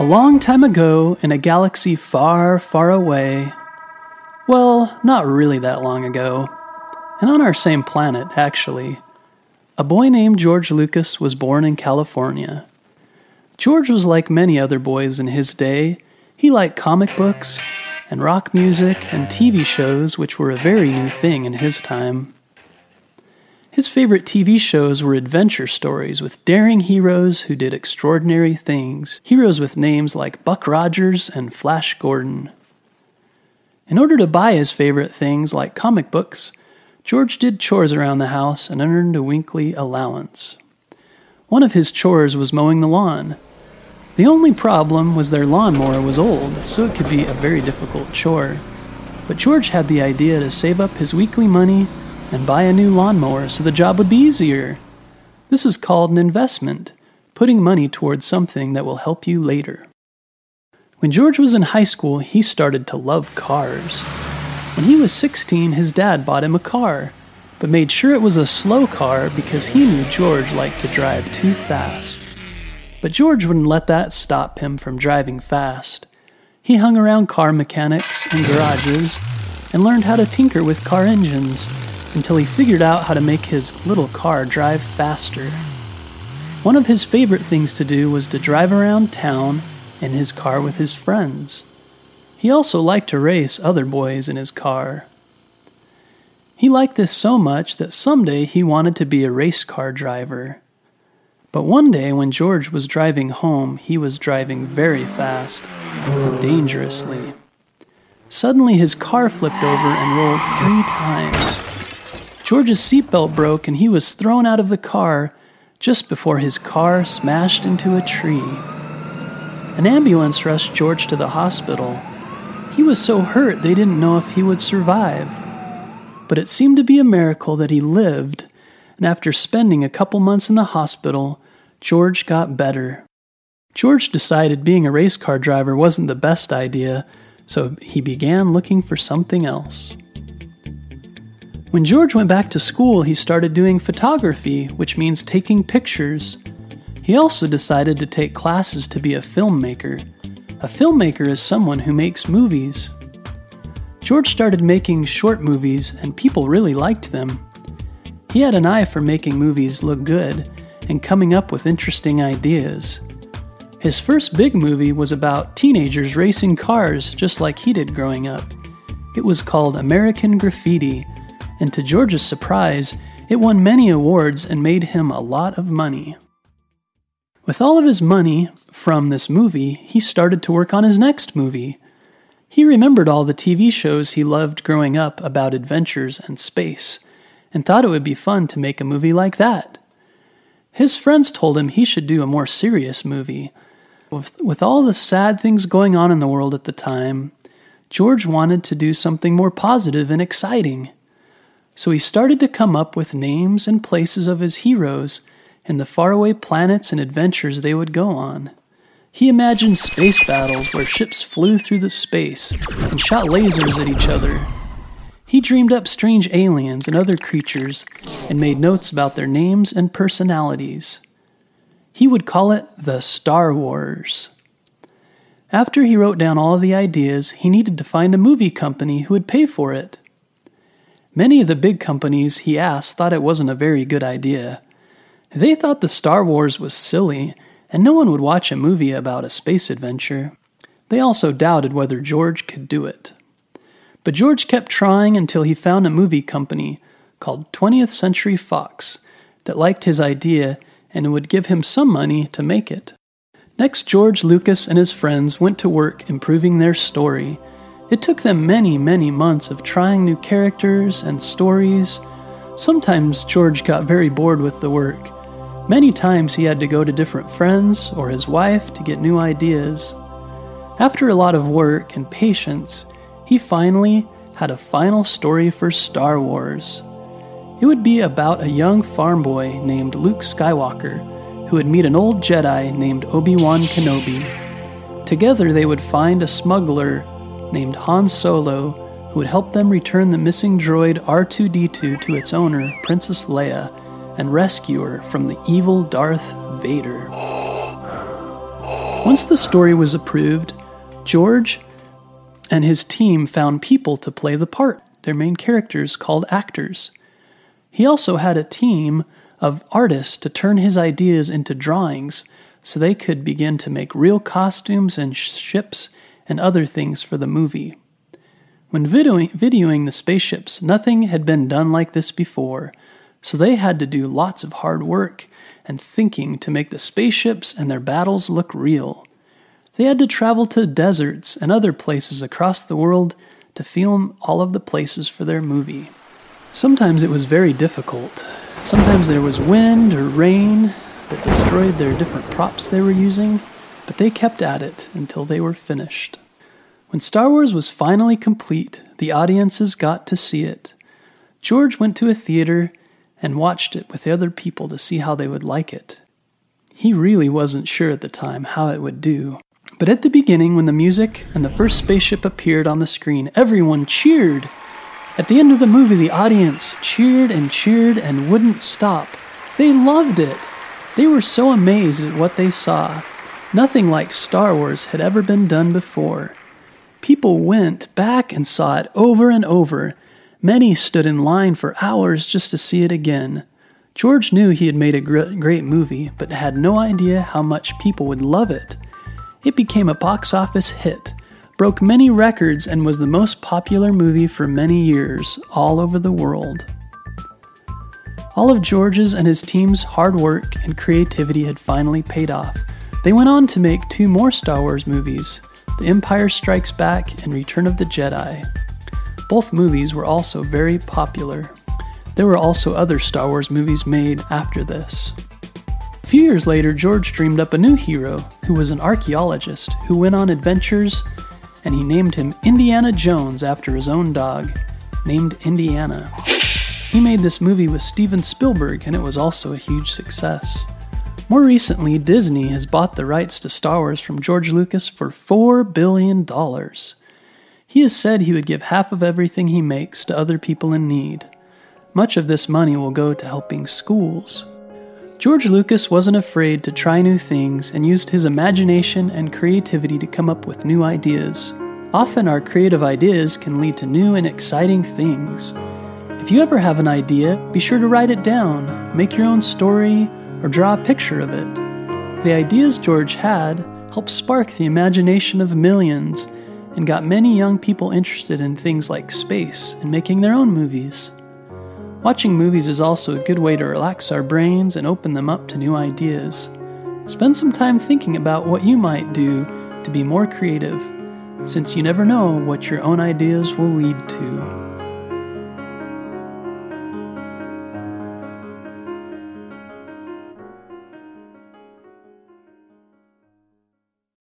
A long time ago, in a galaxy far, far away, well, not really that long ago, and on our same planet, actually, a boy named George Lucas was born in California. George was like many other boys in his day. He liked comic books and rock music and TV shows, which were a very new thing in his time. His favorite TV shows were adventure stories with daring heroes who did extraordinary things, heroes with names like Buck Rogers and Flash Gordon. In order to buy his favorite things like comic books, George did chores around the house and earned a weekly allowance. One of his chores was mowing the lawn. The only problem was their lawnmower was old, so it could be a very difficult chore. But George had the idea to save up his weekly money and buy a new lawnmower so the job would be easier. This is called an investment, putting money towards something that will help you later. When George was in high school, he started to love cars. When he was 16, his dad bought him a car, but made sure it was a slow car because he knew George liked to drive too fast. But George wouldn't let that stop him from driving fast. He hung around car mechanics and garages and learned how to tinker with car engines until he figured out how to make his little car drive faster. One of his favorite things to do was to drive around town in his car with his friends. He also liked to race other boys in his car. He liked this so much that someday he wanted to be a race car driver. But one day when George was driving home, he was driving very fast dangerously. Suddenly his car flipped over and rolled three times. George's seatbelt broke and he was thrown out of the car just before his car smashed into a tree. An ambulance rushed George to the hospital. He was so hurt they didn't know if he would survive. But it seemed to be a miracle that he lived, and after spending a couple months in the hospital, George got better. George decided being a race car driver wasn't the best idea, so he began looking for something else. When George went back to school, he started doing photography, which means taking pictures. He also decided to take classes to be a filmmaker. A filmmaker is someone who makes movies. George started making short movies, and people really liked them. He had an eye for making movies look good and coming up with interesting ideas. His first big movie was about teenagers racing cars just like he did growing up. It was called American Graffiti and to George's surprise, it won many awards and made him a lot of money. With all of his money from this movie, he started to work on his next movie. He remembered all the TV shows he loved growing up about adventures and space, and thought it would be fun to make a movie like that. His friends told him he should do a more serious movie. With, with all the sad things going on in the world at the time, George wanted to do something more positive and exciting. So he started to come up with names and places of his heroes and the faraway planets and adventures they would go on. He imagined space battles where ships flew through the space and shot lasers at each other. He dreamed up strange aliens and other creatures and made notes about their names and personalities. He would call it the Star Wars. After he wrote down all of the ideas, he needed to find a movie company who would pay for it. Many of the big companies he asked thought it wasn't a very good idea. They thought the Star Wars was silly, and no one would watch a movie about a space adventure. They also doubted whether George could do it. But George kept trying until he found a movie company called 20th Century Fox that liked his idea and would give him some money to make it. Next, George Lucas and his friends went to work improving their story it took them many, many months of trying new characters and stories. Sometimes George got very bored with the work. Many times he had to go to different friends or his wife to get new ideas. After a lot of work and patience, he finally had a final story for Star Wars. It would be about a young farm boy named Luke Skywalker who would meet an old Jedi named Obi Wan Kenobi. Together, they would find a smuggler named Han Solo who would help them return the missing droid R2D2 to its owner, Princess Leia, and rescue her from the evil Darth Vader. Once the story was approved, George and his team found people to play the part, their main characters called actors. He also had a team of artists to turn his ideas into drawings so they could begin to make real costumes and ships and other things for the movie. When videoing, videoing the spaceships, nothing had been done like this before, so they had to do lots of hard work and thinking to make the spaceships and their battles look real. They had to travel to deserts and other places across the world to film all of the places for their movie. Sometimes it was very difficult. Sometimes there was wind or rain that destroyed their different props they were using, but they kept at it until they were finished. When Star Wars was finally complete, the audiences got to see it. George went to a theater and watched it with other people to see how they would like it. He really wasn't sure at the time how it would do. But at the beginning, when the music and the first spaceship appeared on the screen, everyone cheered. At the end of the movie, the audience cheered and cheered and wouldn't stop. They loved it. They were so amazed at what they saw. Nothing like Star Wars had ever been done before. People went back and saw it over and over. Many stood in line for hours just to see it again. George knew he had made a great movie, but had no idea how much people would love it. It became a box office hit, broke many records, and was the most popular movie for many years all over the world. All of George's and his team's hard work and creativity had finally paid off. They went on to make two more Star Wars movies The Empire Strikes Back and Return of the Jedi. Both movies were also very popular. There were also other Star Wars movies made after this A few years later, George dreamed up a new hero who was an archaeologist who went on adventures, and he named him Indiana Jones after his own dog, named Indiana. He made this movie with Steven Spielberg, and it was also a huge success. More recently, Disney has bought the rights to Star Wars from George Lucas for $4 billion. He has said he would give half of everything he makes to other people in need. Much of this money will go to helping schools, George Lucas wasn't afraid to try new things and used his imagination and creativity to come up with new ideas. Often, our creative ideas can lead to new and exciting things. If you ever have an idea, be sure to write it down, make your own story, or draw a picture of it. The ideas George had helped spark the imagination of millions and got many young people interested in things like space and making their own movies. Watching movies is also a good way to relax our brains and open them up to new ideas. Spend some time thinking about what you might do to be more creative, since you never know what your own ideas will lead to.